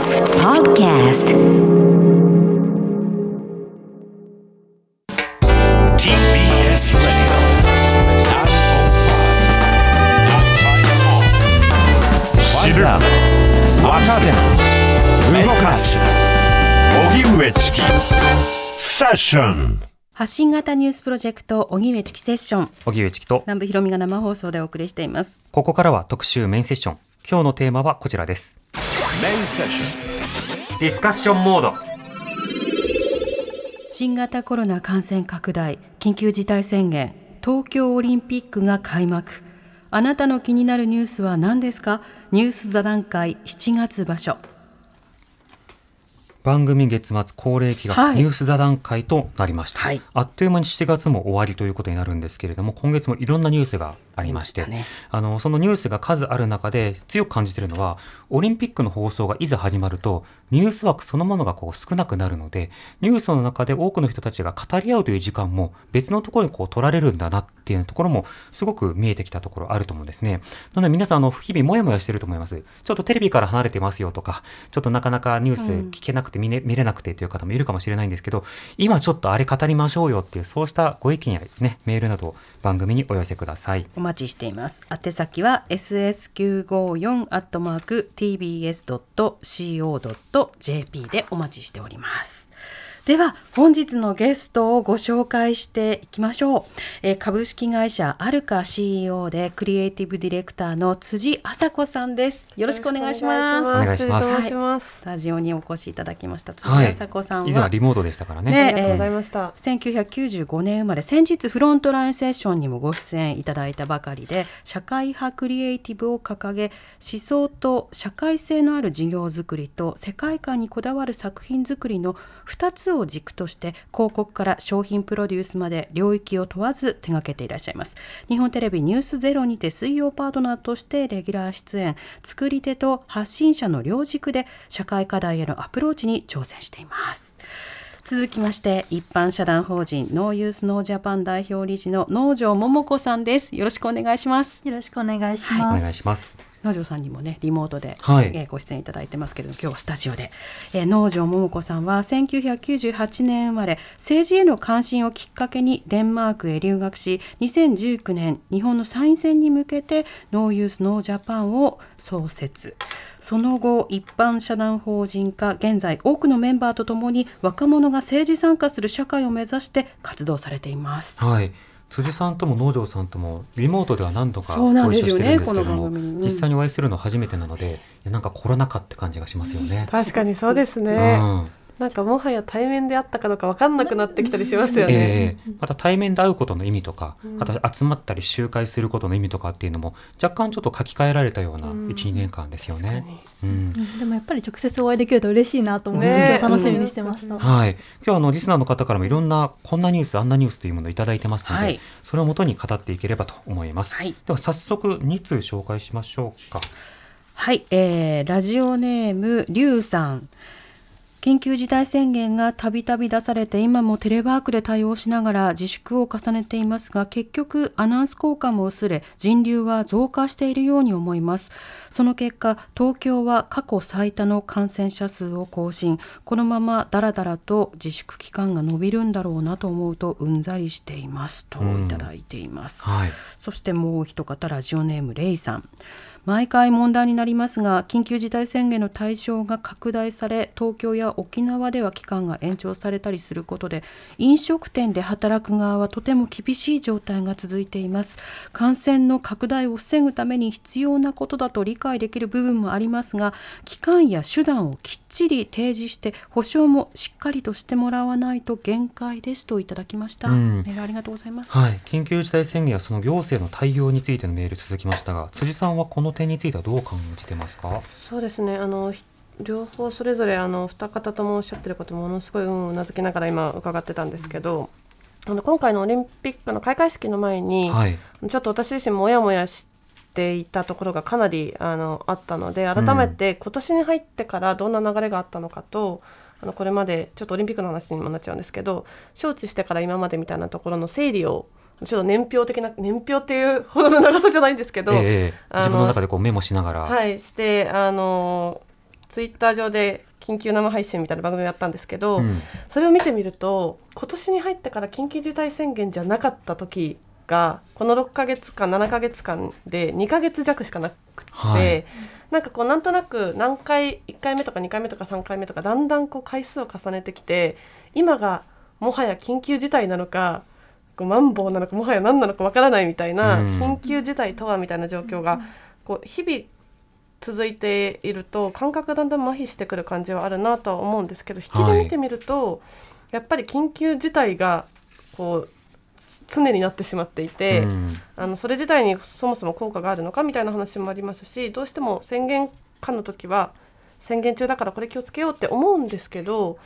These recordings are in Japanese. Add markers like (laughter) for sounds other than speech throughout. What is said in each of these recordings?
TBS Podcast TBS Radio 知る。若手。動かす。荻上チキ。セッション。発信型ニュースプロジェクト荻上チキセッション。荻上チキと。南部ひろみが生放送でお送りしています。ここからは特集メインセッション。今日のテーマはこちらですディスカッションモード新型コロナ感染拡大緊急事態宣言東京オリンピックが開幕。あなたの気になるニュースは何ですか？ニュース座談会7月場所番組月末恒例企画、はい。ニュース座談会となりました、はい。あっという間に7月も終わりということになるんですけれども今月もいろんなニュースがありましてあのそのニュースが数ある中で強く感じているのはオリンピックの放送がいざ始まるとニュース枠そのものがこう少なくなるのでニュースの中で多くの人たちが語り合うという時間も別のところにこう取られるんだなっていうところもすごく見えてきたところあると思うんですね。なので皆さんあの日々もやもやしてると思います。ちょっとテレビから離れてますよとか、ちょっとなかなかニュース聞けなくて見,、ね見れなくてという方もいるかもしれないんですけど、今ちょっとあれ語りましょうよっていうそうしたご意見やねメールなどを番組にお寄せください。お待ちしています宛先は ss954 アットマーク tbs.co.jp でお待ちしておりますでは本日のゲストをご紹介していきましょう、えー株式会社アルカ CEO でクリエイティブディレクターの辻麻子さんです。よろしくお願いします。お願いします。お願いします。スタジオにお越しいただきました。辻はい。麻子さんは、以前はリモートでしたからね。ねありがとうございました。1995年生まれ。先日フロントラインセッションにもご出演いただいたばかりで社会派クリエイティブを掲げ思想と社会性のある事業づくりと世界観にこだわる作品作りの2つを軸として広告から商品プロデュースまで領域を問わず手掛けていらっしゃいます。日本テレビ「ニュースゼロにて水曜パートナーとしてレギュラー出演。作り手と発信者の両軸で社会課題へのアプローチに挑戦しています。続きまして一般社団法人 NO YOUTH NO JAPAN 代表理事の能條桃子さんです。よろしくお願いします。よろしくお願いしおます。願いします。農場さんにもねリモートで、はいえーご出演いただいてますけれども今日はスタジオで、えー農場桃子さんは1998年生まれ政治への関心をきっかけにデンマークへ留学し2019年日本の参院選に向けてノーユースノージャパンを創設その後一般社団法人化現在多くのメンバーとともに若者が政治参加する社会を目指して活動されています。はい。辻さんとも農場さんともリモートでは何度かご一緒してるんですけども、この番組にうん実際にお会いするの初めてなので、なんかコロナ禍って感じがしますよね。確かにそうですね。うんなんかもはや対面であったかどうかわかんなくなってきたりしますよね。ええまた対面で会うことの意味とか、あと集まったり集会することの意味とかっていうのも若干ちょっと書き換えられたようなうん。12年間ですよね。うん。うん。でもやっぱり直接お会いできると嬉しいなと思って、ね今日楽しみにしてました。はい、今日あのリスナーの方からもいろんなこんなニュースあんなニュースというものをいただいてますので、はい。それをもとに語っていければと思います。はい。では早速2通紹介しましょうか。はい、えーラジオネームりゅうさん緊急事態宣言がたびたび出されて今もテレワークで対応しながら自粛を重ねていますが結局アナウンス効果も薄れ人流は増加しているように思います。その結果東京は過去最多の感染者数を更新。このままだらだらと自粛期間が伸びるんだろうなと思うとうんざりしていますといただいています、はい、そしてもう一方ラジオネームレイさん毎回問題になりますが緊急事態宣言の対象が拡大され東京や沖縄では期間が延長されたりすることで飲食店で働く側はとても厳しい状態が続いています。感染の拡大を防ぐために必要なことだと理解できる部分もありますが期間や手段をきっちり提示して保証もしっかりとしてもらわないと限界ですといただきました、うん。メールありがとうございます、はい、緊急事態宣言やその行政の対応についてのメール続きましたが辻さんはこの点についてはどう感じてますか？そうですね。あのひ両方それぞれあの二方ともおっしゃってることものすごいうんうなずきながら今伺ってたんですけど、あの今回のオリンピックの開会式の前に、はい、ちょっと私自身もやもやしていたところがかなりあのあったので改めて今年に入ってからどんな流れがあったのかと、あのこれまでちょっとオリンピックの話にもなっちゃうんですけど招致してから今までみたいなところの整理をちょっと年表的な年表っていうほどの長さじゃないんですけど、ええあの自分の中でこうメモしながら、はいしてあのツイッター上で緊急生配信みたいな番組をやったんですけど、うん。それを見てみると今年に入ってから緊急事態宣言じゃなかった時がこの6ヶ月間7ヶ月間で2ヶ月弱しかなくて、はい。なんかこうなんとなく何回1回目とか2回目とか3回目とかだんだんこう回数を重ねてきて今がもはや緊急事態なのかこうマンボウなのかもはや何なのかわからないみたいな、うん。緊急事態とはみたいな状況がこう日々続いていると感覚がだんだん麻痺してくる感じはあるなとは思うんですけど引きで見てみると、やっぱり緊急事態がこう常になってしまっていて、うん。あのそれ自体にそもそも効果があるのかみたいな話もありますしどうしても宣言下の時は宣言中だからこれ気をつけようって思うんですけど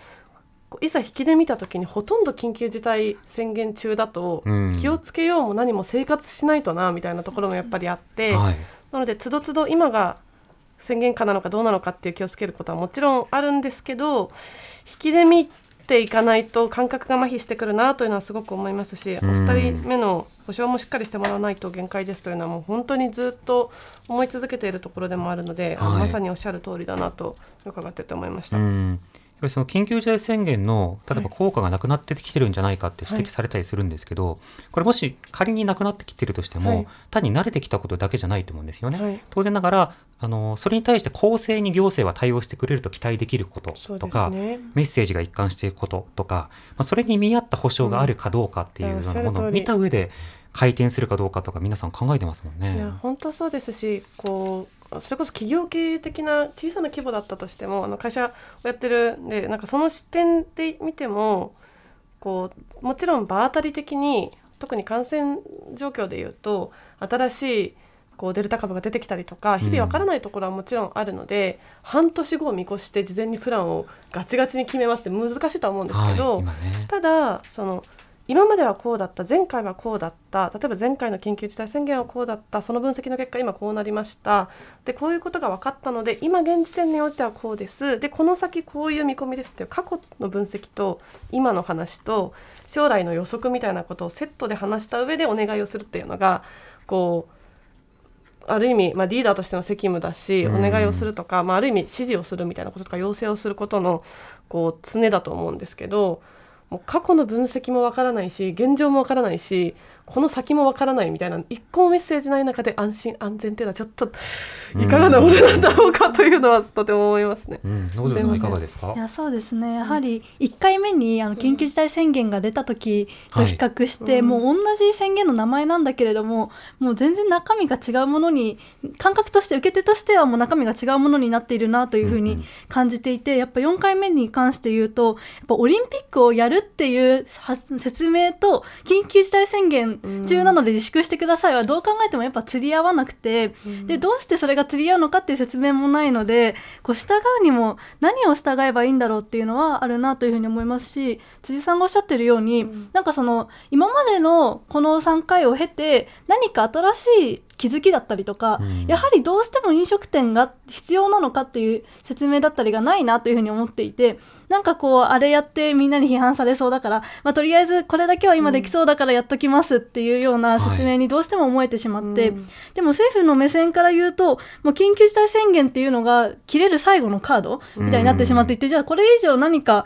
いざ引きで見た時にほとんど緊急事態宣言中だとうん気をつけようも何も生活しないとなみたいなところもやっぱりあって。はいなのでつどつど今が宣言下なのかどうなのかっていう気をつけることはもちろんあるんですけど引きで見ていかないと感覚が麻痺してくるなというのはすごく思いますし、うんお二人目の保証もしっかりしてもらわないと限界ですというのはもう本当にずっと思い続けているところでもあるので、はいまさにおっしゃる通りだなと伺ってて思いました。ぱりその緊急事態宣言の例えば効果がなくなってきてるんじゃないかって指摘されたりするんですけど、これもし仮になくなってきてるとしても、はい。単に慣れてきたことだけじゃないと思うんですよね。はい。当然ながらあのそれに対して公正に行政は対応してくれると期待できることとか、ね。メッセージが一貫していることとか、まあ、それに見合った保証があるかどうかっていうようなものを見た上で回転するかどうかとか皆さん考えてますもんね。いや本当そうですしこうそれこそ企業経営的な小さな規模だったとしてもあの会社をやってるんでなんかその視点で見てもこうもちろん場当たり的に特に感染状況でいうと新しいこうデルタ株が出てきたりとか日々わからないところはもちろんあるので、半年後を見越して事前にプランをガチガチに決めますって難しいとは思うんですけど、はい、今ね。ただその今まではこうだった前回はこうだった例えば前回の緊急事態宣言はこうだったその分析の結果今こうなりました。でこういうことが分かったので今現時点においてはこうです。でこの先こういう見込みですっていう過去の分析と今の話と将来の予測みたいなことをセットで話した上でお願いをするっていうのがこうある意味、まあ、リーダーとしての責務だし、うん。お願いをするとか、まあ、ある意味指示をするみたいなこととか要請をすることのこう常だと思うんですけどもう過去の分析もわからないし現状もわからないしこの先もわからないみたいな一個もメッセージない中で安心安全っていうのはちょっといかがなものなんだろうかというのはとても思いますね。うん、農場さんはいかがですか？い。やそうですね。やはり1回目にあの緊急事態宣言が出た時と比較して、はいもう同じ宣言の名前なんだけれどももう全然中身が違うものに感覚として受け手としてはもう中身が違うものになっているなというふううんうん。に感じていてやっぱ4回目に関して言うとやっぱオリンピックをやるっていうは説明と緊急事態宣言中なので自粛してくださいはどう考えてもやっぱ釣り合わなくて、でどうしてそれが釣り合うのかっていう説明もないのでこう従うにも何を従えばいいんだろうっていうのはあるなというふうに思いますし辻さんがおっしゃってるように、なんかその今までのこの3回を経て何か新しい気づきだったりとか、うん。やはりどうしても飲食店が必要なのかっていう説明だったりがないなというふうに思っていてなんかこうあれやってみんなに批判されそうだから、まあ、とりあえずこれだけは今できそうだからやっときますっていうような説明にどうしても思えてしまって、うんでも政府の目線から言うともう緊急事態宣言っていうのが切れる最後のカードみたいになってしまっていて、じゃあこれ以上何か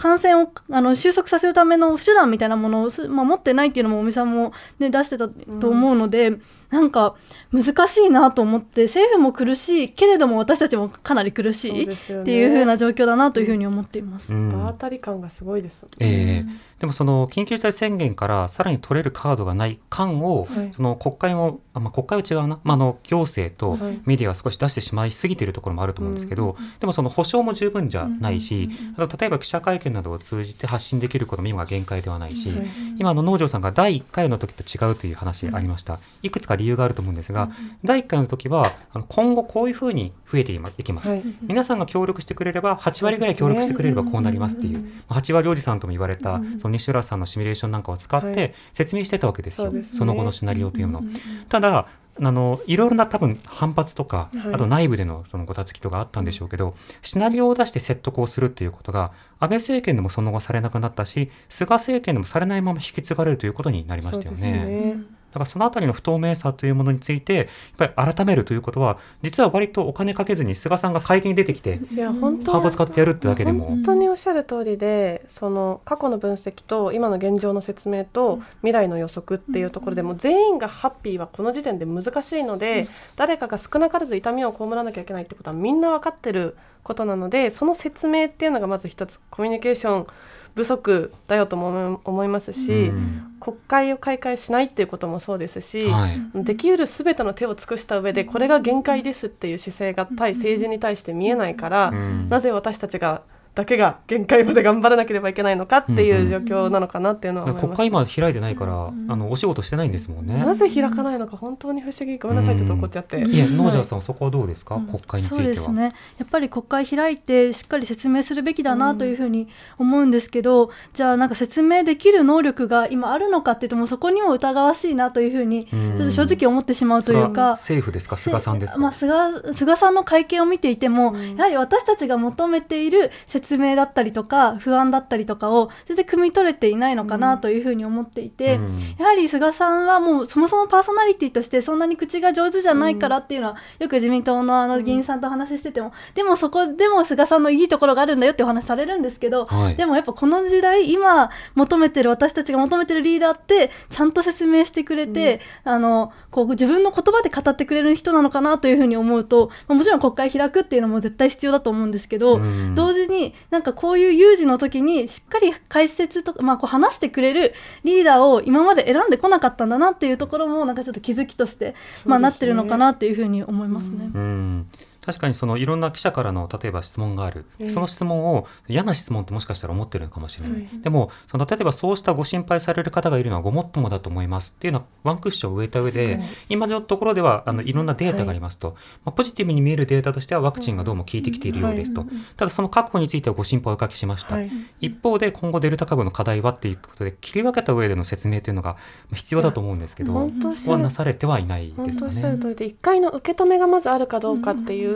感染をあの収束させるための手段みたいなものをす、まあ、持ってないっていうのも尾身さんも、ね、出してたと思うので、なんか難しいなと思って政府も苦しいけれども私たちもかなり苦しいっていう風な状況だなというふうに思っています。うん。場当たり感がすごいです。ええ。でもその緊急事態宣言からさらに取れるカードがない感を、はい。その国会も、あまあ、国会は違うな、まあ、あの行政とはい。メディアが少し出してしまいすぎているところもあると思うんですけど、でもその保証も十分じゃないし、あと例えば記者会見などを通じて発信できることも今が限界ではないし、はい。今あの農場さんが第1回の時と違うという話ありました、いくつか理由があると思うんですが、第1回の時はあの今後こういうふうに増えていきます、はい。皆さんが協力してくれれば8割ぐらい協力してくれればこうなりますっていう、まあ8割おじさんとも言われた、その西浦さんのシミュレーションなんかを使っはて説明してたわけですよ、そうですね。その後のシナリオというのを。ただあのいろいろな多分反発とか、はい。あと内部でのそのごたつきとかあったんでしょうけど、シナリオを出して説得をするっていうことが安倍政権でもその後されなくなったし菅政権でもされないまま引き継がれるということになりましたよね。ねだからそのあたりの不透明さというものについてやっぱり改めるということは実は割とお金かけずに菅さんが会見に出てきていや本当ハーブ使ってやるってだけでも。本当におっしゃる通りでその過去の分析と今の現状の説明と未来の予測っていうところでも全員がハッピーはこの時点で難しいので誰かが少なからず痛みを被らなきゃいけないってことはみんな分かってることなのでその説明っていうのがまず一つコミュニケーション不足だよとも思いますし、うん。国会を開会しないっていうこともそうですし、はい。できうる全ての手を尽くした上でこれが限界ですっていう姿勢が対政治に対して見えないから、うん。なぜ私たちがだけが限界まで頑張らなければいけないのかっていう状況なのかなっていうのは思います。国会今開いてないから、あのお仕事してないんですもんね。なぜ開かないのか本当に不思議ごめんなさいちょっと怒っちゃって。いや、農場さんはそこはどうですか、国会については。そうですねやっぱり国会開いてしっかり説明するべきだなというふうに思うんですけど、じゃあなんか説明できる能力が今あるのかっていうともうそこにも疑わしいなというふうにちうんょっと正直思ってしまうというか。政府ですか、菅さんですか？まあ、菅菅さんの会見を見ていても、うんやはり私たちが求めている説明だったりとか不安だったりとかを全然汲み取れていないのかなというふうに思っていて、うん。やはり菅さんはもうそもそもパーソナリティとしてそんなに口が上手じゃないからっていうのは、よく自民党のあの議員さんと話してても、でもそこでも菅さんのいいところがあるんだよってお話されるんですけど、はい。でもやっぱこの時代今求めてる私たちが求めてるリーダーってちゃんと説明してくれて、あのこう自分の言葉で語ってくれる人なのかなというふうに思うと、まあもちろん国会開くっていうのも絶対必要だと思うんですけど、うん。同時になんかこういう有事の時にしっかり解説とか、まあ、こう話してくれるリーダーを今まで選んでこなかったんだなっていうところもなんかちょっと気づきとして、まあ、なってるのかなっていうふうに思いますね。うん確かにそのいろんな記者からの例えば質問がある、うん。その質問を嫌な質問ってもしかしたら思ってるのかもしれない、はい。でもその例えばそうしたご心配される方がいるのはごもっともだと思いますっていうのはワンクッションを植えた上で、はい今のところではあのいろんなデータがありますと、まあ、ポジティブに見えるデータとしてはワクチンがどうも効いてきているようですと、はいただその確保についてはご心配をおかけしました、はい。一方で今後デルタ株の課題はっていうことで切り分けた上での説明というのが必要だと思うんですけどそこはなされてはいないですか本当おっしゃるね。通りで1回の受け止めがまずあるかどうかっていう、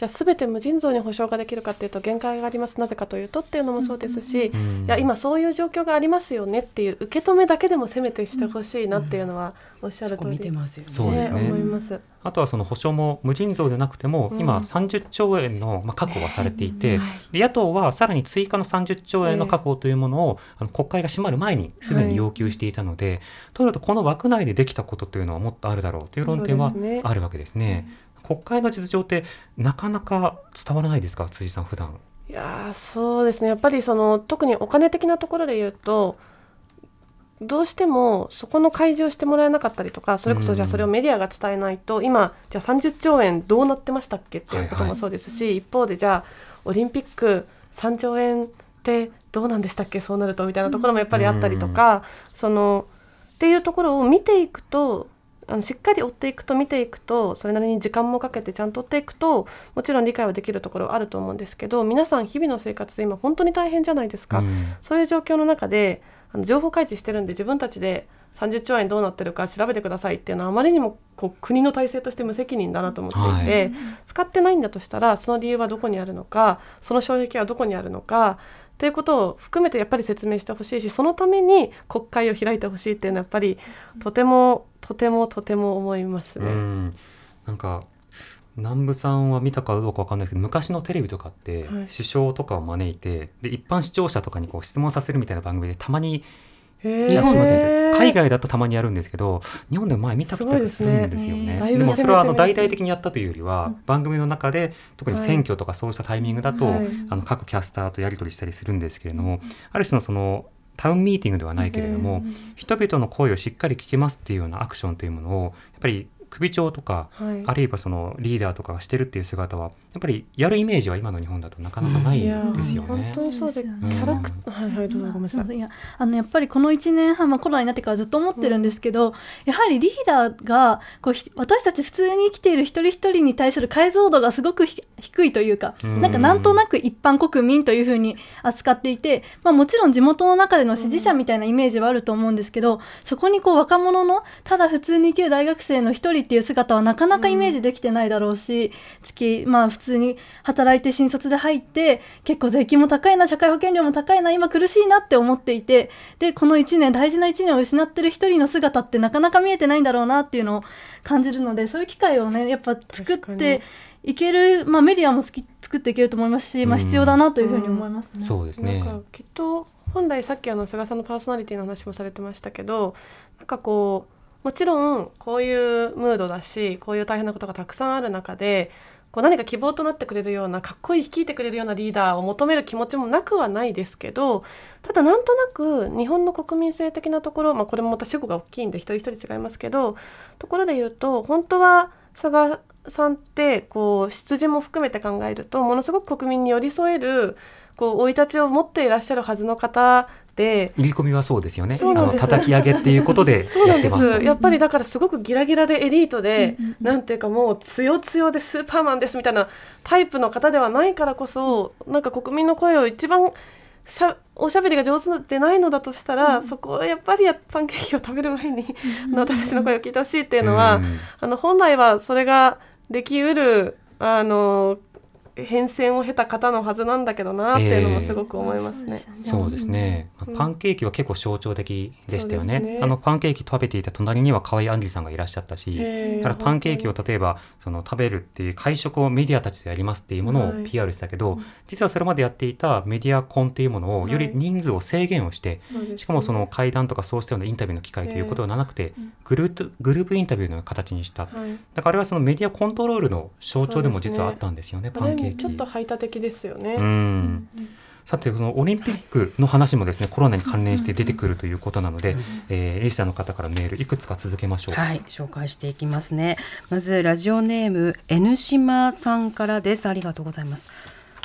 じゃあ全て無尽蔵に保証ができるかっていうと限界があります。なぜかというとっていうのもそうですし、うん。いや今そういう状況がありますよねっていう受け止めだけでもせめてしてほしいなっていうのはおっしゃる通り、てますよね。そうですね思います。あとはその保証も無尽蔵でなくても、うん。今30兆円のまあ確保はされていて、はい。で野党はさらに追加の30兆円の確保というものを、あの国会が閉まる前にすでに要求していたので、となるとこの枠内でできたことというのはもっとあるだろうという論点はあるわけですね。国会の実情ってなかなか伝わらないですか辻さん普段。いやーそうですね。やっぱりその特にお金的なところで言うとどうしてもそこの開示をしてもらえなかったりとかそれこそじゃあそれをメディアが伝えないと今じゃあ30兆円どうなってましたっけっていうこともそうですし、一方でじゃあオリンピック3兆円ってどうなんでしたっけそうなるとみたいなところもやっぱりあったりとか、そのっていうところを見ていくとあのしっかり追っていくと見ていくとそれなりに時間もかけてちゃんと追っていくともちろん理解はできるところはあると思うんですけど皆さん日々の生活で今本当に大変じゃないですか、うん。そういう状況の中であの情報開示してるんで自分たちで30兆円どうなってるか調べてくださいっていうのはあまりにもこう国の体制として無責任だなと思っていて、は使ってないんだとしたらその理由はどこにあるのかその衝撃はどこにあるのかということを含めてやっぱり説明してほしいしそのために国会を開いてほしいっていうのはやっぱりとてもとてもとても思いますうね。んなんか南部さんは見たかどうかわかんないですけど昔のテレビとかって、はい首相とかを招いてで一般視聴者とかにこう質問させるみたいな番組でたまにへー。やってますね海外だとたまにやるんですけど日本でも前見た気がするんですよね。ねでもそれはあの大々的にやったというよりは、番組の中で特に選挙とかそうしたタイミングだと、はい。あの各キャスターとやり取りしたりするんですけれども、ある種のそのタウンミーティングではないけれども、人々の声をしっかり聞きますっていうようなアクションというものをやっぱり首長とかはい。あるいはそのリーダーとかがしてるっていう姿はやっぱりやるイメージは今の日本だとなかなかないいやですよ本ね。当にそうでキそうです。よねャラクターはいはいどうぞごめんなさい。すいやあのやっぱりこの1年半、まあ、コロナになってからずっと思ってるんですけど、やはりリーダーがこうひ私たち普通に生きている一人一人に対する解像度がすごくひ低いというか、うん。なんかなんとなく一般国民というふうに扱っていて、まあ、もちろん地元の中での支持者みたいなイメージはあると思うんですけど、そこにこう若者のただ普通に生きる大学生の一人人っていう姿はなかなかイメージできてないだろうし、月まあ普通に働いて新卒で入って結構税金も高いな社会保険料も高いな今苦しいなって思っていてでこの1年大事な1年を失ってる一人の姿ってなかなか見えてないんだろうなっていうのを感じるのでそういう機会をねやっぱ作っていける、まあ、メディアも好き作っていけると思いますし、まあ、必要だなというふうに思います。ね。そうですね。なんかきっと本来さっきあの菅さんのパーソナリティの話もされてましたけどなんかこうもちろんこういうムードだしこういう大変なことがたくさんある中でこう何か希望となってくれるようなかっこいい率いてくれるようなリーダーを求める気持ちもなくはないですけどただなんとなく日本の国民性的なところ、まあ、これもまた主語が大きいんで一人一人違いますけどところで言うと本当は菅さんってこう出自も含めて考えるとものすごく国民に寄り添えるこう生い立ちを持っていらっしゃるはずの方で入り込みはそうですよね。そうなんです。あの叩き上げっていうことで (laughs) そうなんでやってますやっぱりだからすごくギラギラでエリートで、うんうんうん。なんていうかもう強強でスーパーマンですみたいなタイプの方ではないからこそなんか国民の声を一番しゃおしゃべりが上手でないのだとしたら、そこはやっぱりやパンケーキを食べる前に、あの私たちの声を聞いてほしいっていうのは、うん。あの本来はそれができうるあの変遷を経た方のはずなんだけどなっていうのもすごく思いますね。そうですね、うん。パンケーキは結構象徴的でしたよね。ね。あのパンケーキ食べていた隣には河合杏里さんがいらっしゃったしだからパンケーキを例えばその食べるっていう会食をメディアたちとやりますっていうものをはい。PR したけど、実はそれまでやっていたメディアコンっていうものをより人数を制限をして、そうですね。しかもその会談とかそうしたようなインタビューの機会ということではなくて、グループグループインタビューの形にした、はい。だからあれはそのメディアコントロールの象徴でも実はあったんですよねパンケーキ。ちょっと排他的ですよね。うんさて、このオリンピックの話もですね、コロナに関連して出てくるということなので、えー、リスナーの方からメールいくつか続けましょう。はい、紹介していきますね。まずラジオネーム N 島さんからです。ありがとうございます。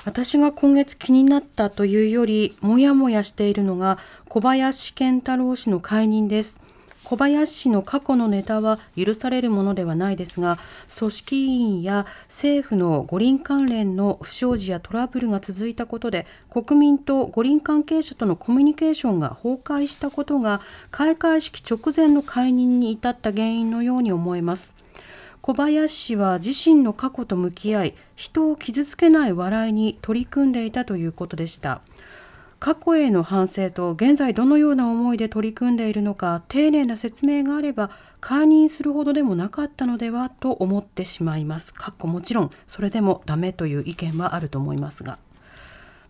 私が今月気になったというより、もやもやしているのが小林健太郎氏の解任です。小林氏の過去のネタは許されるものではないですが、組織委員や政府の五輪関連の不祥事やトラブルが続いたことで、国民と五輪関係者とのコミュニケーションが崩壊したことが、開会式直前の解任に至った原因のように思えます。小林氏は自身の過去と向き合い、人を傷つけない笑いに取り組んでいたということでした。過去への反省と現在どのような思いで取り組んでいるのか丁寧な説明があれば解任するほどでもなかったのではと思ってしまいます。かっこもちろんそれでもダメという意見はあると思いますが。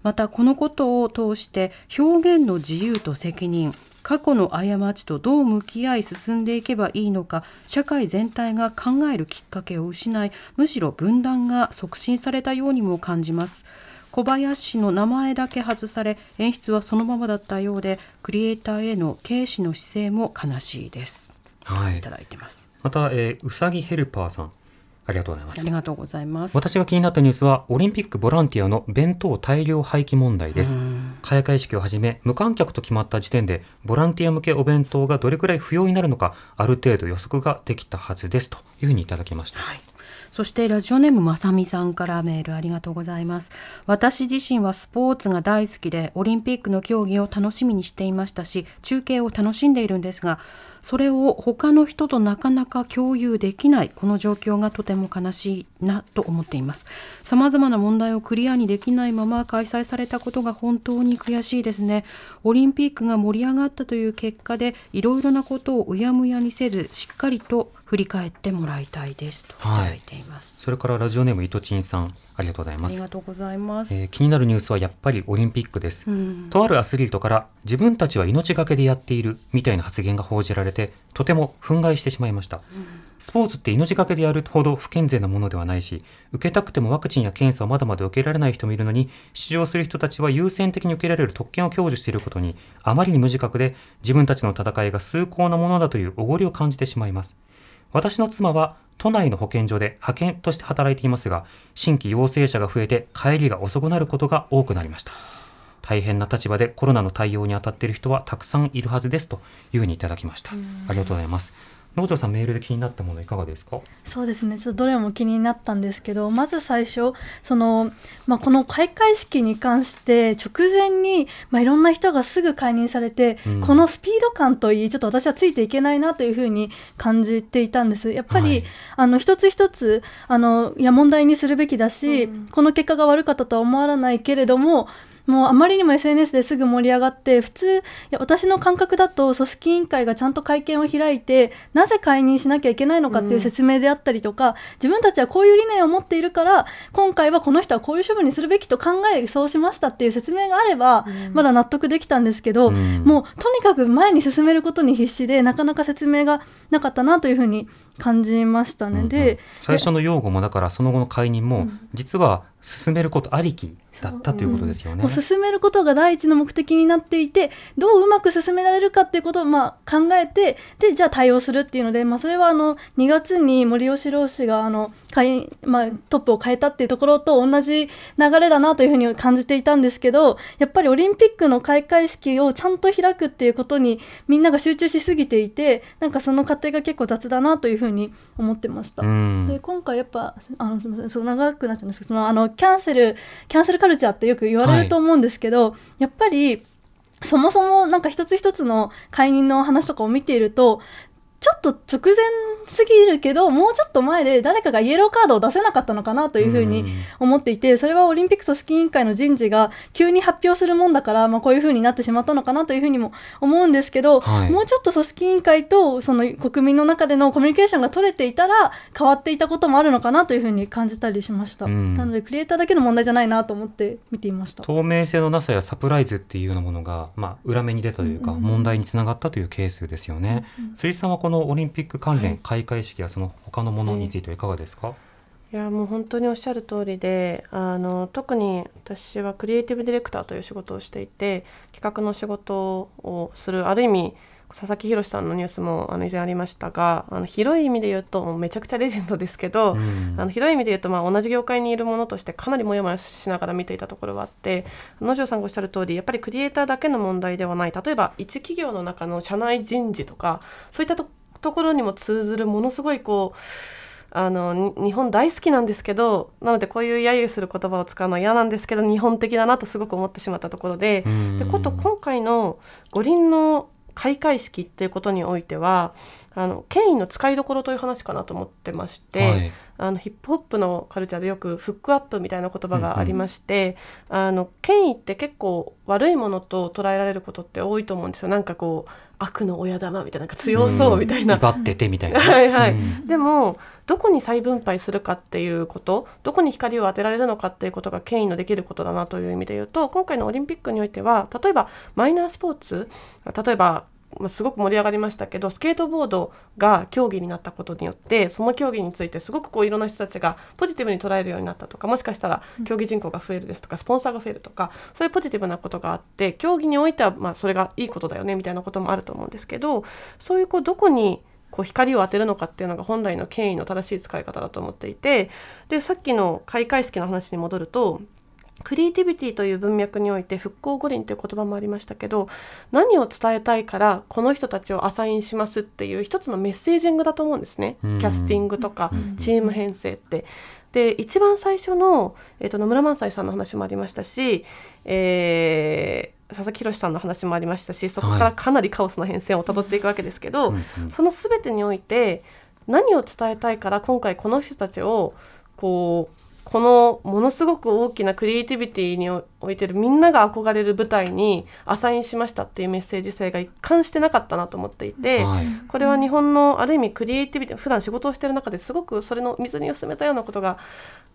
またこのことを通して表現の自由と責任過去の過ちとどう向き合い進んでいけばいいのか社会全体が考えるきっかけを失いむしろ分断が促進されたようにも感じます小林氏の名前だけ外され演出はそのままだったようでクリエイターへの軽視の姿勢も悲しいですはいいただいてますまた、えーうさぎヘルパーさん、ありがとうございます。ありがとうございます私が気になったニュースは、オリンピックボランティアの弁当大量廃棄問題です。開会式をはじめ、無観客と決まった時点で、ボランティア向けお弁当がどれくらい不要になるのか、ある程度予測ができたはずですというふうにいただきました。はい。そしてラジオネームまさみさんからメールありがとうございます。私自身はスポーツが大好きで、オリンピックの競技を楽しみにしていましたし、中継を楽しんでいるんですが、それを他の人となかなか共有できない、この状況がとても悲しいなと思っています。様々な問題をクリアにできないまま開催されたことが本当に悔しいですね。オリンピックが盛り上がったという結果で、いろいろなことをうやむやにせず、しっかりと振り返ってもらいたいですといただいています。それからラジオネームいとちんさん、ありがとうございあます。りがとうございます。えー気になるニュースはやっぱりオリンピックです。うんとあるアスリートから自分たちは命がけでやっているみたいな発言が報じられてとても憤慨してしまいました、スポーツって命がけでやるほど不健全なものではないし受けたくてもワクチンや検査をまだまだ受けられない人もいるのに出場する人たちは優先的に受けられる特権を享受していることにあまりに無自覚で自分たちの戦いが崇高なものだというおごりを感じてしまいます私の妻は都内の保健所で派遣として働いていますが、新規陽性者が増えて帰りが遅くなることが多くなりました。大変な立場でコロナの対応に当たっている人はたくさんいるはずですというふうにいただきました。ありがとうございます。農場さんメールで気になったものいかがですか？そうですね。ちょっとどれも気になったんですけどまず最初その、まあ、この開会式に関して直前に、まあ、いろんな人がすぐ解任されて、うん。このスピード感といいちょっと私はついていけないなというふうに感じていたんです。やっぱり、はい。あの一つ一つあのいや問題にするべきだし、うん。この結果が悪かったとは思わないけれどももうあまりにも SNS ですぐ盛り上がって普通いや私の感覚だと組織委員会がちゃんと会見を開いてなぜ解任しなきゃいけないのかっていう説明であったりとか、自分たちはこういう理念を持っているから今回はこの人はこういう処分にするべきと考えそうしましたっていう説明があれば、まだ納得できたんですけど、うん。もうとにかく前に進めることに必死でなかなか説明がなかったなというふうに感じましたね。うんうん。で最初の用語もだからその後の解任も、うん。実は進めることありきだったということですよね。もう進めることが第一の目的になっていてどううまく進められるかっていうことをまあ考えてでじゃあ対応するっていうので、まあ、それはあの2月に森喜朗氏があの会まあ、トップを変えたっていうところと同じ流れだなというふうに感じていたんですけどやっぱりオリンピックの開会式をちゃんと開くっていうことにみんなが集中しすぎていてなんかその過程が結構雑だなというふうに思ってました。うんで今回やっぱあのすみませんそう長くなっちゃうんですけどそのあのキャンセルキャンセルカルチャーってよく言われると思うんですけど、やっぱりそもそもなんか一つ一つの解任の話とかを見ているとちょっと直前すぎるけどもうちょっと前で誰かがイエローカードを出せなかったのかなというふうに思っていてそれはオリンピック組織委員会の人事が急に発表するもんだから、まあ、こういうふうになってしまったのかなというふうにも思うんですけど、はい。もうちょっと組織委員会とその国民の中でのコミュニケーションが取れていたら変わっていたこともあるのかなというふうに感じたりしました、うん。なのでクリエイターだけの問題じゃないなと思って見ていました。透明性のなさやサプライズっていうようなものが、まあ、裏目に出たというか、問題につながったというケースですよね。辻さんはこのオリンピック関連開会式やその他のものについてはいかがですか、いやもう本当におっしゃる通りであの特に私はクリエイティブディレクターという仕事をしていて企画の仕事をするある意味佐々木宏さんのニュースもあの以前ありましたがあの広い意味で言うとめちゃくちゃレジェンドですけど、うん。あの広い意味で言うと、まあ、同じ業界にいるものとしてかなりモヤモヤしながら見ていたところはあって野城さんがおっしゃる通りやっぱりクリエイターだけの問題ではない。例えば一企業の中の社内人事とかそういったとところにも通ずるものすごいこうあのに日本大好きなんですけどなのでこういう揶揄する言葉を使うのは嫌なんですけど日本的だなとすごく思ってしまったところで、うん。でこと今回の五輪の開会式っていうことにおいてはあの権威の使いどころという話かなと思ってまして、はいあのヒップホップのカルチャーでよくフックアップみたいな言葉がありまして、あの権威って結構悪いものと捉えられることって多いと思うんですよなんかこう悪の親玉みたいななんか強そうみたいな。威張っててみたいな。(laughs) はいはいうんでもどこに再分配するかっていうことどこに光を当てられるのかっていうことが権威のできることだなという意味で言うと今回のオリンピックにおいては例えばマイナースポーツ例えばまあすごく盛り上がりましたけどスケートボードが競技になったことによってその競技についてすごくこういろんな人たちがポジティブに捉えるようになったとかもしかしたら競技人口が増えるですとかスポンサーが増えるとかそういうポジティブなことがあって競技においてはまあそれがいいことだよねみたいなこともあると思うんですけどそういうこうどこにこう光を当てるのかっていうのが本来の権威の正しい使い方だと思っていてでさっきの開会式の話に戻るとクリエイティビティという文脈において復興五輪という言葉もありましたけど何を伝えたいからこの人たちをアサインしますっていう一つのメッセージングだと思うんですね。キうん。ャスティングとかうん。チーム編成って。で一番最初の、えー、と野村萬斎さんの話もありましたし、えー佐々木宏さんの話もありましたしそこからかなりカオスな変遷をたどっていくわけですけど、うんうん。その全てにおいて何を伝えたいから今回この人たちをこうこのものすごく大きなクリエイティビティにおいてるみんなが憧れる舞台にアサインしましたっていうメッセージ性が一貫してなかったなと思っていて、はい。これは日本のある意味クリエイティビティ普段仕事をしている中ですごくそれの水に薄めたようなことが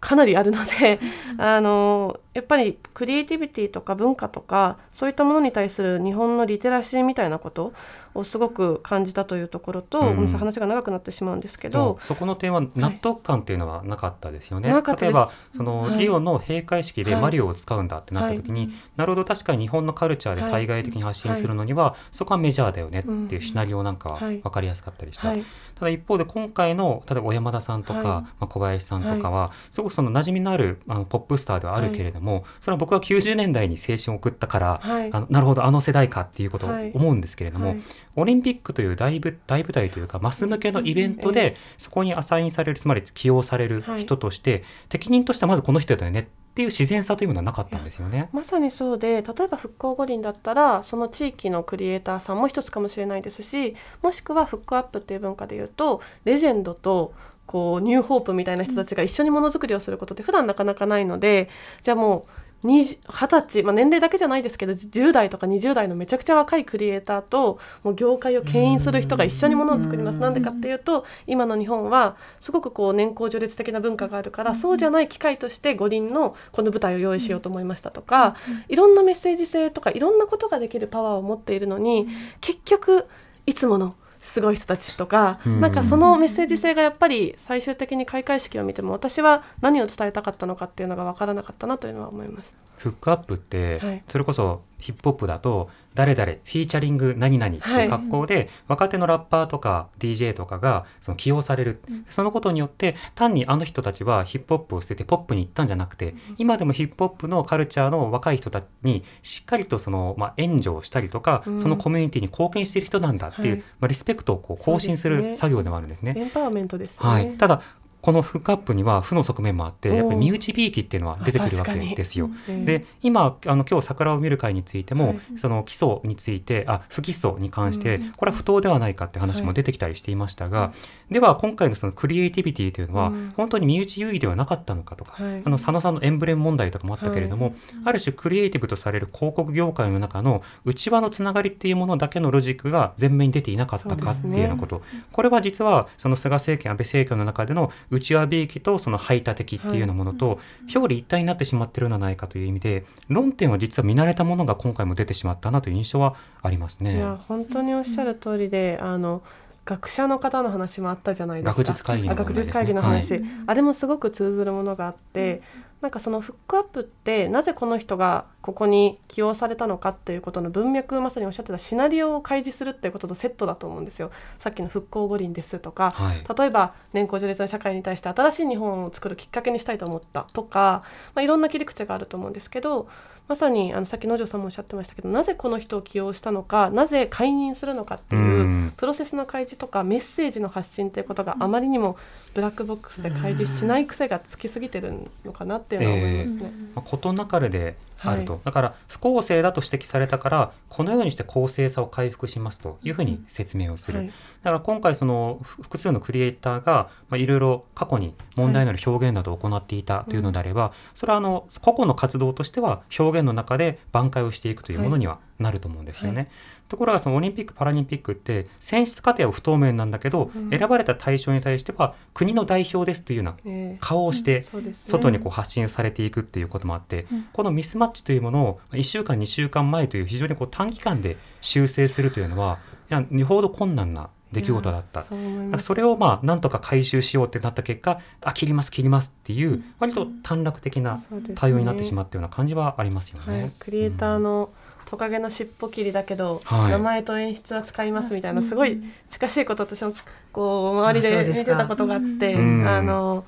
かなりあるのであのやっぱりクリエイティビティとか文化とかそういったものに対する日本のリテラシーみたいなことをすごく感じたというところと、うん。話が長くなってしまうんですけど、そこの点は納得感っていうのはなかったですよね。なかったです例えばその、はい。リオの閉会式ではい。マリオを使うんだってなった時に、なるほど確かに日本のカルチャーで対外的に発信するのには、そこはメジャーだよねっていうシナリオなんかははい。分かりやすかったりした。はいただ一方で今回の例えば小山田さんとか、はい。まあ、小林さんとかは、すごくその馴染みのあるあのポップスターではあるけれどどもそれは僕は90年代に青春を送ったから、はい。あのなるほどあの世代かっていうことをはい。思うんですけれども、はい。オリンピックという大舞大舞台というかマス向けのイベントで、そこにアサインされるつまり起用される人として、適任としてはまずこの人だよねっっていう自然さというのはなかったんですよね。まさにそうで例えば復興五輪だったらその地域のクリエイターさんも一つかもしれないですしもしくは復興アップっていう文化でいうとレジェンドとこうニューホープみたいな人たちが一緒にものづくりをすることって普段なかなかないのでじゃあもう20 20歳、まあ、年齢だけじゃないですけど10代とか20代のめちゃくちゃ若いクリエイターともう業界を牽引する人が一緒にものを作ります。なんでかっていうと今の日本はすごくこう年功序列的な文化があるからそうじゃない機会として五輪のこの舞台を用意しようと思いましたとかいろんなメッセージ性とかいろんなことができるパワーを持っているのに結局いつものすごい人たちとか、うんなんかそのメッセージ性がやっぱり最終的に開会式を見ても私は何を伝えたかったのかっていうのが分からなかったなというのは思います。フックアップって、はい。それこそヒップホップだと誰々フィーチャリング何々っていう格好で、若手のラッパーとか DJ とかがその起用される、そのことによって単にあの人たちはヒップホップを捨ててポップに行ったんじゃなくて、今でもヒップホップのカルチャーの若い人たちにしっかりとその、まあ、援助をしたりとか、うん。そのコミュニティに貢献している人なんだっていう、はい。まあ、リスペクトをこう更新する作業でもあるんですね。エンパワーメントです。はい、ただこのフックアップには負の側面もあってやっぱり身内びいきっていうのは出てくるわけですよ。うんで今あの今日桜を見る会についても、はい。その基礎についてあ不起訴に関して、うんこれは不当ではないかって話も出てきたりしていましたが、では今回のそのクリエイティビティというのは、うん。本当に身内優位ではなかったのかとか、はい。あの佐野さんのエンブレム問題とかもあったけれども、ある種クリエイティブとされる広告業界の中の内輪のつながりっていうものだけのロジックが前面に出ていなかったかっていうようなこと、これは実はその菅政権安倍政権の中での内輪びいきとその排他的っていうようなものと表裏一体になってしまってるのではないかという意味で論点は実は見慣れたものが今回も出てしまったなという印象はありますね。いや本当におっしゃる通りで、あの学者の方の話もあったじゃないですか。学術会議のね。学術会議の話、あれもすごく通ずるものがあって、なんかそのフックアップってなぜこの人がここに起用されたのかっていうことの文脈まさにおっしゃってたシナリオを開示するっていうこととセットだと思うんですよ。さっきの復興五輪ですとか、はい例えば年功序列の社会に対して新しい日本を作るきっかけにしたいと思ったとか、まあ、いろんな切り口があると思うんですけどまさにあのさっき野城さんもおっしゃってましたけどなぜこの人を起用したのかなぜ解任するのかっていううんプロセスの開示とかメッセージの発信ということがあまりにもブラックボックスで開示しない癖がつきすぎてるのかなっていうのは思いますね。まあ、事なかれであると、はい。だから不公正だと指摘されたからこのようにして公正さを回復しますというふうに説明をする、はい。だから今回そのふ複数のクリエイターがまあいろいろ過去に問題のある表現などを行っていたというのであれば、それはあの個々の活動としては表現の中で挽回をしていくというものにはなると思うんですよね。はところがそのオリンピック・パラリンピックって選出過程は不透明なんだけど、うん。選ばれた対象に対しては国の代表ですというようなえー顔をして外にこう発信されていくっていうこともあって、うん。このミスマッチというものを1週間2週間前という非常にこう短期間で修正するというのはいやよほど困難な出来事だった。そそれをまあなんとか回収しようってなった結果あ切ります切りますっていう割と短絡的な対応になってしまったような感じはありますよね。はい、クリエイターのトカゲの尻尾切りだけど、はい。名前と演出は使いますみたいなすごい近しいこと私もこう周りで見てたことがあってうん。あの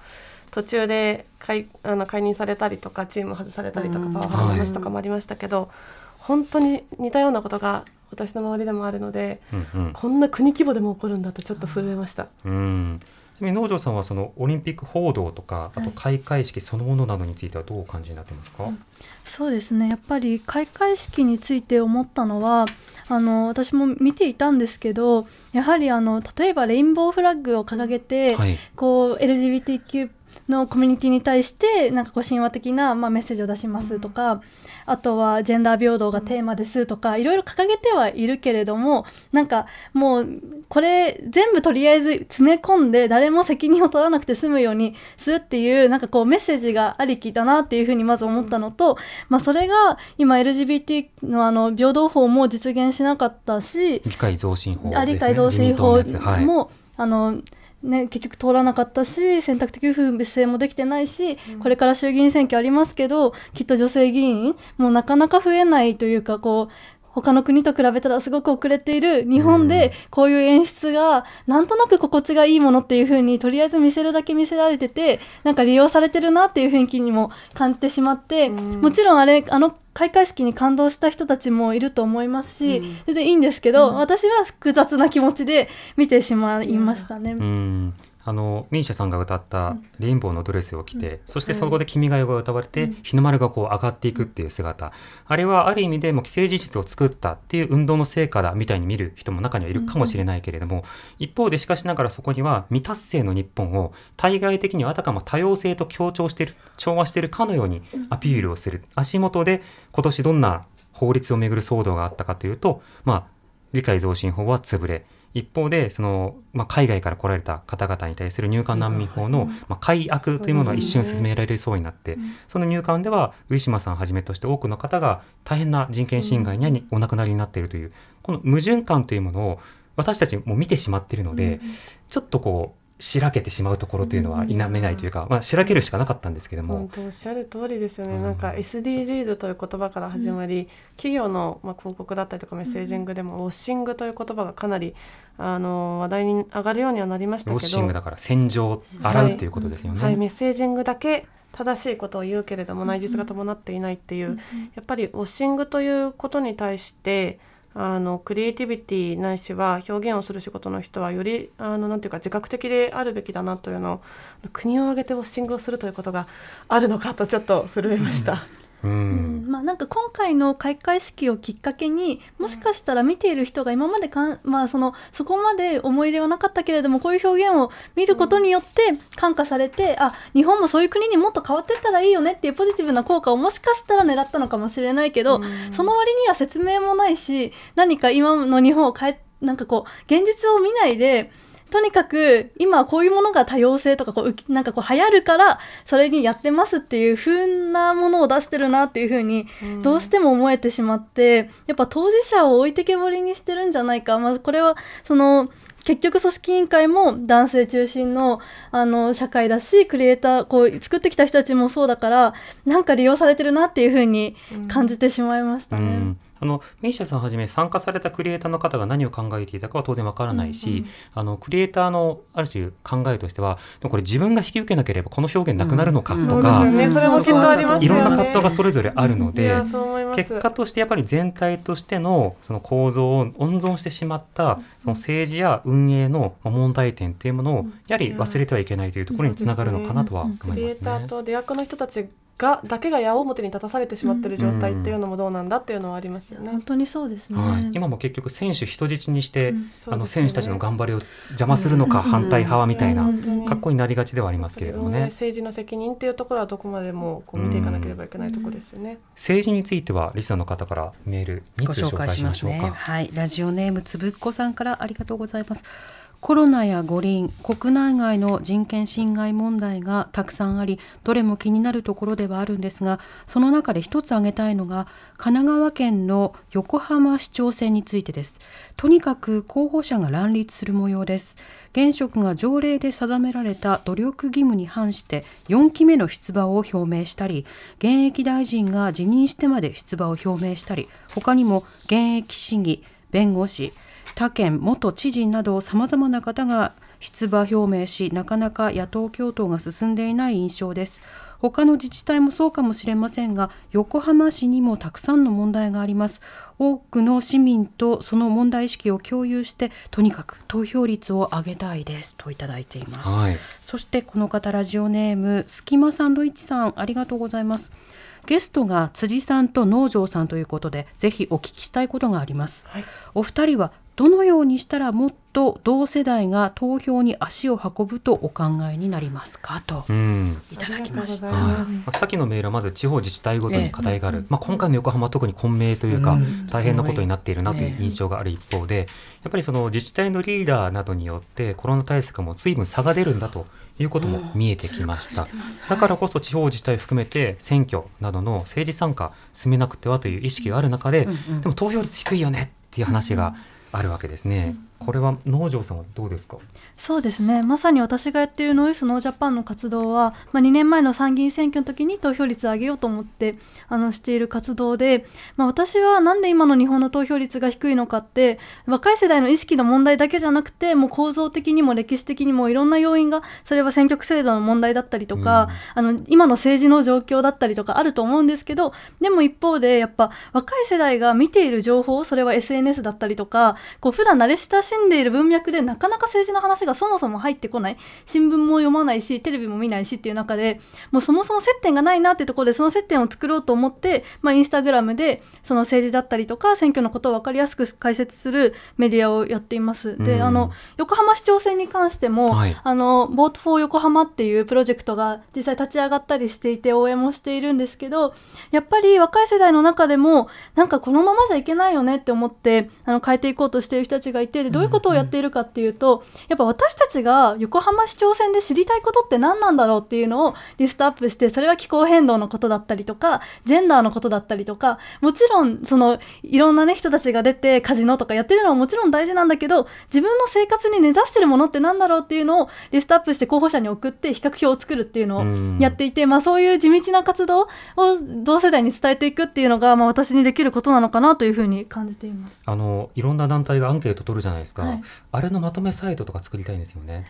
途中で解あの解任されたりとかチーム外されたりとかうん。パワハラの話とかもありましたけど、本当に似たようなことが私の周りでもあるのでうんうん。こんな国規模でも起こるんだとちょっと震えました。うん。ちなみに農場さんはそのオリンピック報道とかあと開会式そのものなどについてはどうお感じになってますか、そうですね。やっぱり開会式について思ったのはあの私も見ていたんですけどやはりあの例えばレインボーフラッグを掲げて、はい。こう LGBTQ のコミュニティに対してなんかこう神話的な、まあ、メッセージを出しますとか、あとはジェンダー平等がテーマですとか、いろいろ掲げてはいるけれどもなんかもうこれ全部とりあえず詰め込んで誰も責任を取らなくて済むようにするっていうなんかこうメッセージがありきだなっていうふうにまず思ったのと、まあ、それが今 LGBT のあの平等法も実現しなかったし、議会増進法ね、あ理解増進法自民党のやつ。はい。も、あのね、結局通らなかったし選択的夫婦別姓もできてないし、これから衆議院選挙ありますけどきっと女性議員もうなかなか増えないというかこう他の国と比べたらすごく遅れている日本でこういう演出がなんとなく心地がいいものっていう風にとりあえず見せるだけ見せられててなんか利用されてるなっていう雰囲気にも感じてしまってもちろんあれあの開会式に感動した人たちもいると思いますし、うん、全然いいんですけど、うん、私は複雑な気持ちで見てしまいましたね。うんあのミーシャさんが歌った「レインボーのドレスを着て」うん、そしてそこで「君が代」が歌われて、うん、日の丸がこう上がっていくっていう姿。あれはある意味でも既成事実を作ったっていう運動の成果だみたいに見る人も中にはいるかもしれないけれども、うん、一方でしかしながらそこには未達成の日本を対外的にはあたかも多様性と強調している調和しているかのようにアピールをする。足元で今年どんな法律をめぐる騒動があったかというとまあ理解増進法は潰れ一方でその、まあ、海外から来られた方々に対する入管難民法の、まあ、改悪というものが一瞬進められそうになって、その入管では上島さんはじめとして多くの方が大変な人権侵害にお亡くなりになっているというこの矛盾感というものを私たちも見てしまっているので、ちょっとこうしらけてしまうところというのは否めないというか、まあ、しらけるしかなかったんですけども。本当おっしゃる通りですよね、うん、なんか SDGs という言葉から始まり、うん、企業の、まあ、広告だったりとかメッセージングでも、ウォッシングという言葉がかなりあの話題に上がるようにはなりましたけど。ウォッシングだから洗浄洗うとい。うことですよね、はい、はい、メッセージングだけ正しいことを言うけれども内実が伴っていないっていう、やっぱりウォッシングということに対してあのクリエイティビティないしは表現をする仕事の人はよりあのなんていうか自覚的であるべきだなというのを国を挙げてウォッシングをするということがあるのかとちょっと震えました。うん、まあ、なんか今回の開会式をきっかけにもしかしたら見ている人が今までかん、まあ、そのそこまで思い入れはなかったけれどもこういう表現を見ることによって感化されて、うん、あ日本もそういう国にもっと変わっていったらいいよねっていうポジティブな効果をもしかしたら狙ったのかもしれないけど、うん、その割には説明もないし何か今の日本を変えなんかこう現実を見ないでとにかく今こういうものが多様性とかこうなんかこう流行るからそれにやってますっていう風なものを出してるなっていう風にどうしても思えてしまって、やっぱ当事者を置いてけぼりにしてるんじゃないか、まあ、これはその結局組織委員会も男性中心のあの社会だしクリエイターこう作ってきた人たちもそうだからなんか利用されてるなっていう風に感じてしまいましたね。うんあのメイシャさんはじめ参加されたクリエイターの方が何を考えていたかは当然わからないし、うんうん、あのクリエイターのある種考えとしてはでもこれ自分が引き受けなければこの表現なくなるのかとか、いろんな葛藤がそれぞれあるので、結果としてやっぱり全体としてのその構造を温存してしまったその政治や運営の問題点というものをやはり忘れてはいけないというところにつながるのかなとは思いますね。クリエイターと出役の人たちがだけが矢面に立たされてしまっている状態っていうのもどうなんだっていうのはありますよね。本当にそうですね、はい、今も結局選手人質にして、うんね、あの選手たちの頑張りを邪魔するのか反対派はみたいな格好になりがちではありますけれどもね。政治の責任っていうところはどこまでもこう見ていかなければいけないところですよね。政治についてはリスナーの方からメールにご紹介しましょうか。ね、はい、ラジオネームつぶっこさんからありがとうございます。コロナや五輪国内外の人権侵害問題がたくさんありどれも気になるところではあるんですがその中で一つ挙げたいのが神奈川県の横浜市長選についてです。とにかく候補者が乱立する模様です。現職が条例で定められた努力義務に反して4期目の出馬を表明したり現役大臣が辞任してまで出馬を表明したり他にも現役市議弁護士他県元知事などさまざまな方が出馬表明しなかなか野党共闘が進んでいない印象です。他の自治体もそうかもしれませんが横浜市にもたくさんの問題があります。多くの市民とその問題意識を共有してとにかく投票率を上げたいですといただいています、はい、そしてこの方ラジオネームすきまサンドイッチさんありがとうございます。ゲストが辻さんと農場さんということでぜひお聞きしたいことがあります、はい、お二人はどのようにしたらもっと同世代が投票に足を運ぶとお考えになりますか？と、うん、いただきました、まあ、さっきのメールはまず地方自治体ごとに課題がある、ええ、まあ、今回の横浜は特に混迷というか、うん、大変なことになっているなという印象がある一方で、やっぱりその自治体のリーダーなどによってコロナ対策も随分差が出るんだということも見えてきました、うん、だからこそ地方自治体含めて選挙などの政治参加進めなくてはという意識がある中で、うんうん、でも投票率低いよねっていう話が、あるわけですね。これは農場さんはどうですか？そうですね。まさに私がやっているノイスノージャパンの活動は、まあ、2年前の参議院選挙の時に投票率を上げようと思ってあのしている活動で、まあ、私はなんで今の日本の投票率が低いのかって若い世代の意識の問題だけじゃなくてもう構造的にも歴史的にもいろんな要因がそれは選挙区制度の問題だったりとか、あの今の政治の状況だったりとかあると思うんですけどでも一方でやっぱ若い世代が見ている情報それは SNS だったりとかこう普段慣れ親しんでいる文脈でなかなか政治の話がそもそも入ってこない。新聞も読まないしテレビも見ないしっていう中でもうそもそも接点がないなっていうところでその接点を作ろうと思って、まあ、インスタグラムでその政治だったりとか選挙のことを分かりやすく解説するメディアをやっています。で、うん。あの横浜市長選に関しても、はい。あのボートフォー横浜っていうプロジェクトが実際立ち上がったりしていて応援もしているんですけどやっぱり若い世代の中でもなんかこのままじゃいけないよねって思ってあの変えていこうとしている人たちがいてでどういうことをやっているかっていうと、やっぱ私たちが横浜市長選で知りたいことって何なんだろうっていうのをリストアップしてそれは気候変動のことだったりとかジェンダーのことだったりとかもちろんそのいろんなね人たちが出てカジノとかやってるのはもちろん大事なんだけど自分の生活に根ざしてるものって何だろうっていうのをリストアップして候補者に送って比較表を作るっていうのをやっていて、まあ、そういう地道な活動を同世代に伝えていくっていうのが、まあ、私にできることなのかなというふうに感じています。あのいろんな団体がアンケート取るじゃないですか、はい。あれのまとめサイトとか作りたいんですよね。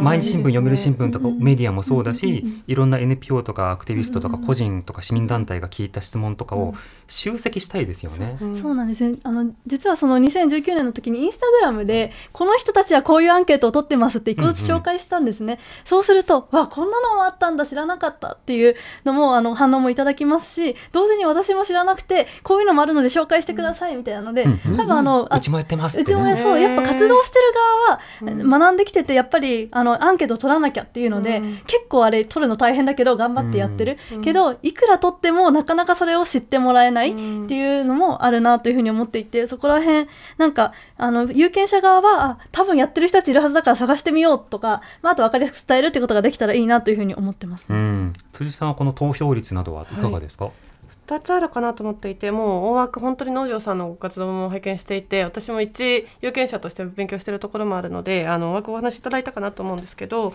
毎日新聞、読売新聞とかうんメディアもそうだし、うんうんうん。いろんな NPO とかアクティビストとかうんうん個人とか市民団体が聞いた質問とかを集積したいですよね。そう。なんですねあの実はその2019年の時にインスタグラムでこの人たちはこういうアンケートを取ってますって一個ずつ紹介したんですね、そうするとわこんなのもあったんだ知らなかったっていうのもあの反応もいただきますし同時に私も知らなくてこういうのもあるので紹介してくださいみたいなので、うんうん多分あの、あうちもやってますっうちも。そうやっぱ活動してる側は学んできててやっぱりあのアンケート取らなきゃっていうので、うん。結構あれ取るの大変だけど頑張ってやってる、うん。けどいくら取ってもなかなかそれを知ってもらえないっていうのもあるなというふうに思っていてそこら辺なんかあの有権者側はあ多分やってる人たちいるはずだから探してみようとか、まあ、あと分かりやすく伝えるってことができたらいいなというふうに思ってます。うん、辻さんはこの投票率などはいかがですか、2つあるかなと思っていてもう大枠本当に農場さんのご活動も拝見していて私も一有権者として勉強しているところもあるのであの大枠お話しいただいたかなと思うんですけど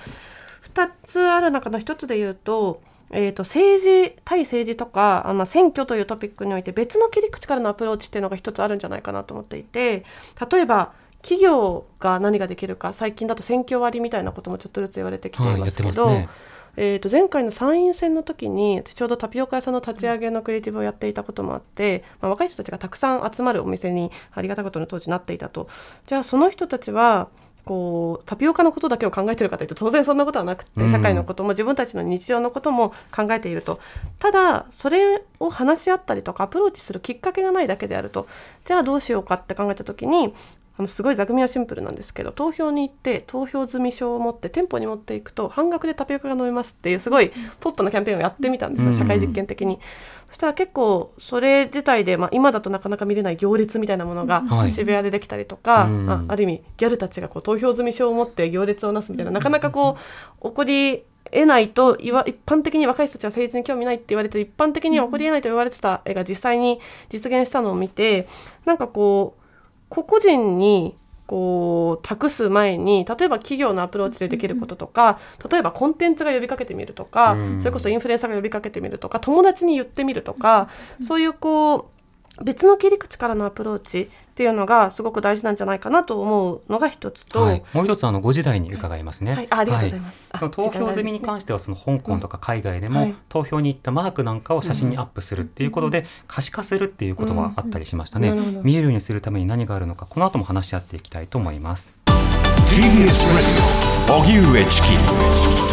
2つある中の1つで言うと,、えー、と政治対政治とかあ、まあ、選挙というトピックにおいて別の切り口からのアプローチっていうのが1つあるんじゃないかなと思っていて例えば企業が何ができるか最近だと選挙割みたいなこともちょっとずつ言われてきてい、ますけど。ますね。えー、と前回の参院選の時に私ちょうどタピオカ屋さんの立ち上げのクリエイティブをやっていたこともあって、まあ、若い人たちがたくさん集まるお店にありがたいことに当時なっていたと。じゃあその人たちはこうタピオカのことだけを考えているかというと当然そんなことはなくうん。て社会のことも自分たちの日常のことも考えていると。ただそれを話し合ったりとかアプローチするきっかけがないだけであると。じゃあどうしようかって考えた時にあのすごい座組はシンプルなんですけど投票に行って投票済証を持って店舗に持っていくと半額でタピオカが飲めますっていうすごいポップなキャンペーンをやってみたんですよ、うん。社会実験的に。そしたら結構それ自体で、まあ、今だとなかなか見れない行列みたいなものがはい。渋谷でできたりとか、うん。あある意味ギャルたちがこう投票済証を持って行列をなすみたいななかなかこう起こり得ないといわ一般的に若い人たちは政治に興味ないって言われて一般的には起こり得ないと言われてた絵が実際に実現したのを見てなんかこう個々人にこう託す前に例えば企業のアプローチでできることとか例えばコンテンツが呼びかけてみるとか、うん。それこそインフルエンサーが呼びかけてみるとか友達に言ってみるとか、そういうこう別の切り口からのアプローチっていうのがすごく大事なんじゃないかなと思うのが一つと、はい、もう一つあの5時台に伺いますね。はい。あありがとうございます。あその投票済みに関してはその香港とか海外でもはい。投票に行ったマークなんかを写真にアップするっていうことで可視化するっていうことはあったりしましたね。見えるようにするために何があるのかこの後も話し合っていきたいと思います。TBS Radio 荻上チキ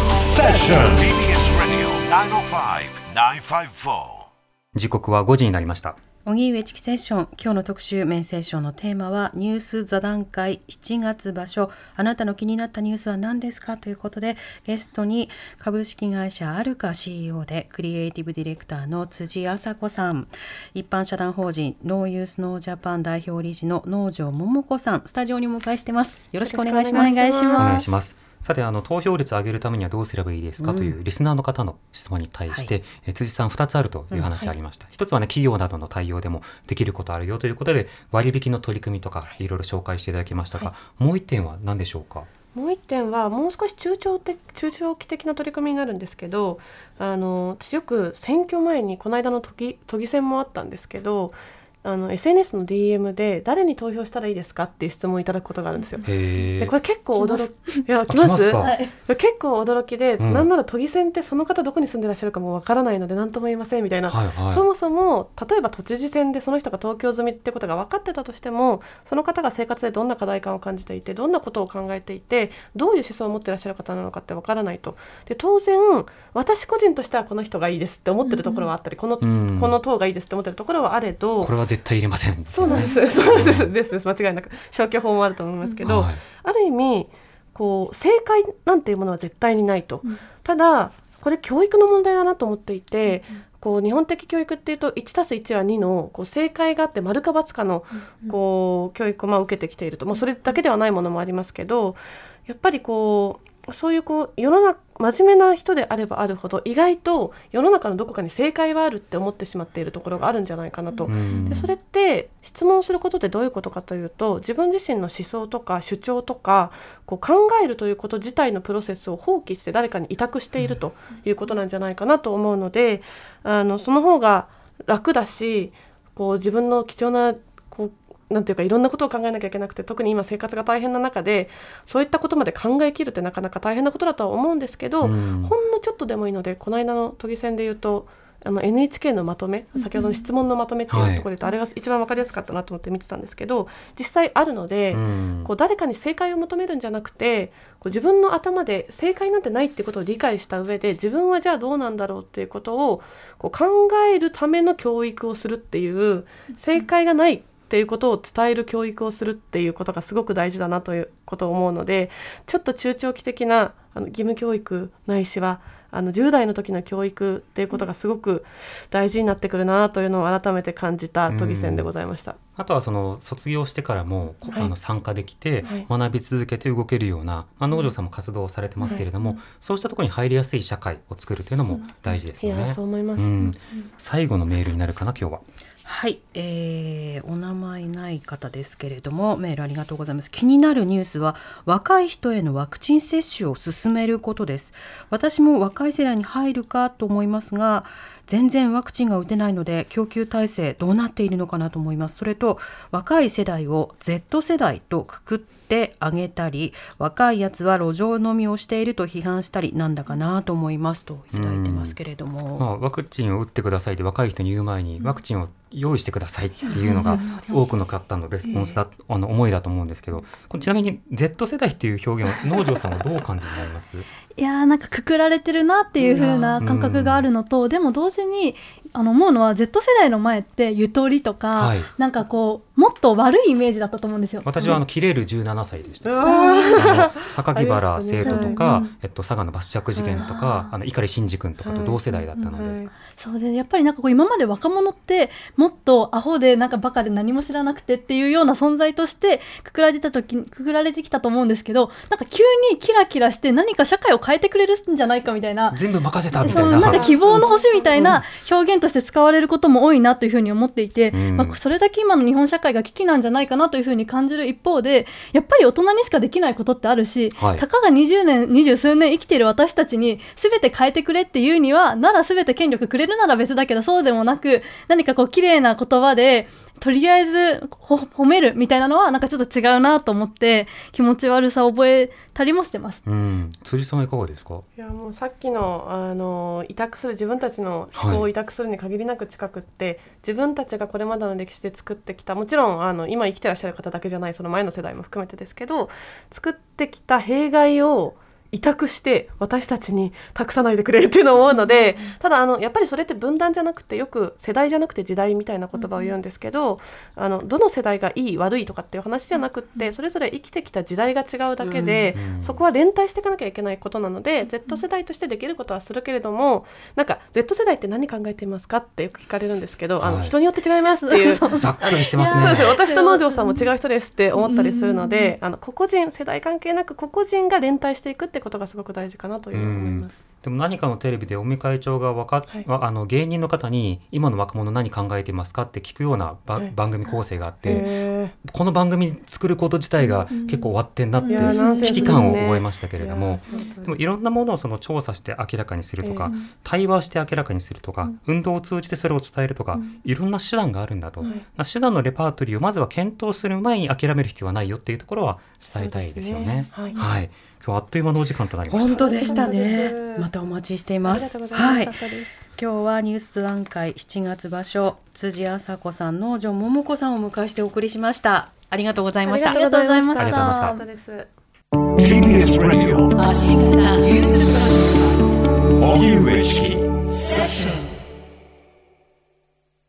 セッション TBS Radio 905-954時刻は5時になりました荻上チキセッション。今日の特集メインセッションのテーマはニュース座談会。7月場所。あなたの気になったニュースは何ですか？ということでゲストに株式会社アルカ CEO でクリエイティブディレクターの辻麻子さん。一般社団法人ノーユースノージャパン代表理事の農場桃子さん。スタジオにお迎えしてます。よろしくお願いします。お願いしお願ますいしますさてあの投票率を上げるためにはどうすればいいですかというリスナーの方の質問に対して、え辻さん2つあるという話ありました、一つはね企業などの対容でもできることあるよということで割引の取り組みとかい。ろいろ紹介していただきましたが、もう一点は何でしょうか？もう一点はもう少し中長的中長期的な取り組みになるんですけどあの私よく選挙前にこの間の都議都議選もあったんですけどあの SNS の DM で誰に投票したらいいですかっていう質問をいただくことがあるんですよ。でこれ結構驚きいやあ来ます結構驚きで、うん。なんなら都議選ってその方どこに住んでらっしゃるかもわからないので何とも言えませんみたいな、はいはい。そもそも例えば都知事選でその人が東京済みってことが分かってたとしてもその方が生活でどんな課題感を感じていてどんなことを考えていてどういう思想を持ってらっしゃる方なのかって分からないと。で当然私個人としてはこの人がいいですって思ってるところはあったり、このうん。この党がいいですって思ってるところはあれどこれは絶対入れません。そうなんです。そうなんです。ですです。間違いなく。消去法もあると思いますけど、はい。ある意味こう正解なんていうものは絶対にないと、ただこれ教育の問題だなと思っていて、こう日本的教育っていうと 1+1 は2のこう正解があって丸か×かのこう教育をまあ受けてきていると。もうそれだけではないものもありますけどやっぱりこうそういうこう世の中真面目な人であればあるほど意外と世の中のどこかに正解はあるって思ってしまっているところがあるんじゃないかなと。うんでそれって質問することでどういうことかというと自分自身の思想とか主張とかこう考えるということ自体のプロセスを放棄して誰かに委託しているということなんじゃないかなと思うのであのその方が楽だしこう自分の貴重ななんていうかいろんなことを考えなきゃいけなくて特に今生活が大変な中でそういったことまで考えきるってなかなか大変なことだとは思うんですけど、うん。ほんのちょっとでもいいのでこの間の都議選で言うとあの NHK のまとめ先ほどの質問のまとめっていうところで言うと、あれが一番分かりやすかったなと思って見てたんですけど実際あるので、うん。こう誰かに正解を求めるんじゃなくてこう自分の頭で正解なんてないってことを理解した上で自分はじゃあどうなんだろうっていうことをこう考えるための教育をするっていう正解がないっていうことを伝える教育をするっていうことがすごく大事だなということを思うのでちょっと中長期的なあの義務教育ないしはあの10代の時の教育っていうことがすごく大事になってくるなというのを改めて感じた都議選でございました。あとはその卒業してからも、こはい。あの参加できて、はい。学び続けて動けるような、まあ、農場さんも活動をされてますけれども、そうしたところに入りやすい社会を作るというのも大事ですいよね。やそう思います、うん、最後のメールになるかな今日は。はい、えーお名前ない方ですけれどもメールありがとうございます。気になるニュースは若い人へのワクチン接種を進めることです。私も若い世代に入るかと思いますが全然ワクチンが打てないので供給体制どうなっているのかなと思います。それと若い世代を Z 世代とくくってあげたり若いやつは路上飲みをしていると批判したりなんだかなと思いますといただいてますけれども、まあ、ワクチンを打ってくださいって若い人に言う前に、ワクチンを用意してくださいっていうのが多くの方のレスポンスだ、あの思いだと思うんですけどちなみに Z 世代っていう表現を農場さんはどう感じになります？(laughs) いやーなんかくくられてるなっていう風な感覚があるのと、でも同時にあの思うのは Z 世代の前ってゆとりとか、はい。なんかこうもっと悪いイメージだったと思うんですよ。私はあの切れる17歳でした。榊原生徒とか、はいえっと、佐賀のバスジャック事件とか、あの碇シンジ君とかと同世代だったので、そうでやっぱりなんかこう今まで若者ってもっとアホでなんかバカで何も知らなくてっていうような存在としてくくられてた時にくくられてきたと思うんですけどなんか急にキラキラして何か社会を変えてくれるんじゃないかみたいな全部任せたみそたいな。のなんか希望の星みたいな表現として使われることも多いなというふうに思っていて、うんまあ、それだけ今の日本社会が危機なんじゃないかなというふうに感じる一方でやっぱり大人にしかできないことってあるし、はいたかが20年二十数年生きている私たちに全て変えてくれっていうにはなら全て権力くれるなら別だけどそうでもなく何かこう綺麗な言葉でとりあえずほ褒めるみたいなのはなんかちょっと違うなと思って気持ち悪さを覚えたりもしてます。うん、辻さんはいかがですか？いやもうさっきのあの委託する自分たちの思考を委託するに限りなく近くって、自分たちがこれまでの歴史で作ってきたもちろんあの今生きてらっしゃる方だけじゃないその前の世代も含めてですけど作ってきた弊害を委託して私たちに託さないでくれっていうのを思うので、ただあのやっぱりそれって分断じゃなくてよく世代じゃなくて時代みたいな言葉を言うんですけど、あのどの世代がいい悪いとかっていう話じゃなくってそれぞれ生きてきた時代が違うだけで、うん。そこは連帯していかなきゃいけないことなので Z 世代としてできることはするけれどもなんか Z 世代って何考えていますかってよく聞かれるんですけど、あのはい。人によって違いますっていう。ざっくりしてますそうですね。私と農場さんも違う人ですって思ったりするので、あの個々人世代関係なく個々人が連帯していくってことがすごく大事かなというふうに思います。でも何かのテレビで尾身会長がわかっ、はい。わあの芸人の方に今の若者何考えていますかって聞くようなば、はい。番組構成があってへこの番組作ること自体が結構終わってんなって危機感を覚えましたけーれども、でもいろんなものをその調査して明らかにするとか、対話して明らかにするとか、運動を通じてそれを伝えるとか、いろんな手段があるんだと、手段のレパートリーをまずは検討する前に諦める必要はないよっていうところは伝えたいですよね。はい今日あっという間のお時間となりました。本当でしたね。またお待ちしています。ありがとうございます。はい。今日はニュース段階7月場所辻麻子さん農場桃子さんをお迎えしてお送りしました。ありがとうございました。ありがとうございました。ありがとうございました。楽しかったです。TBS Radio 発信型ニュースプロジェクト荻上チキ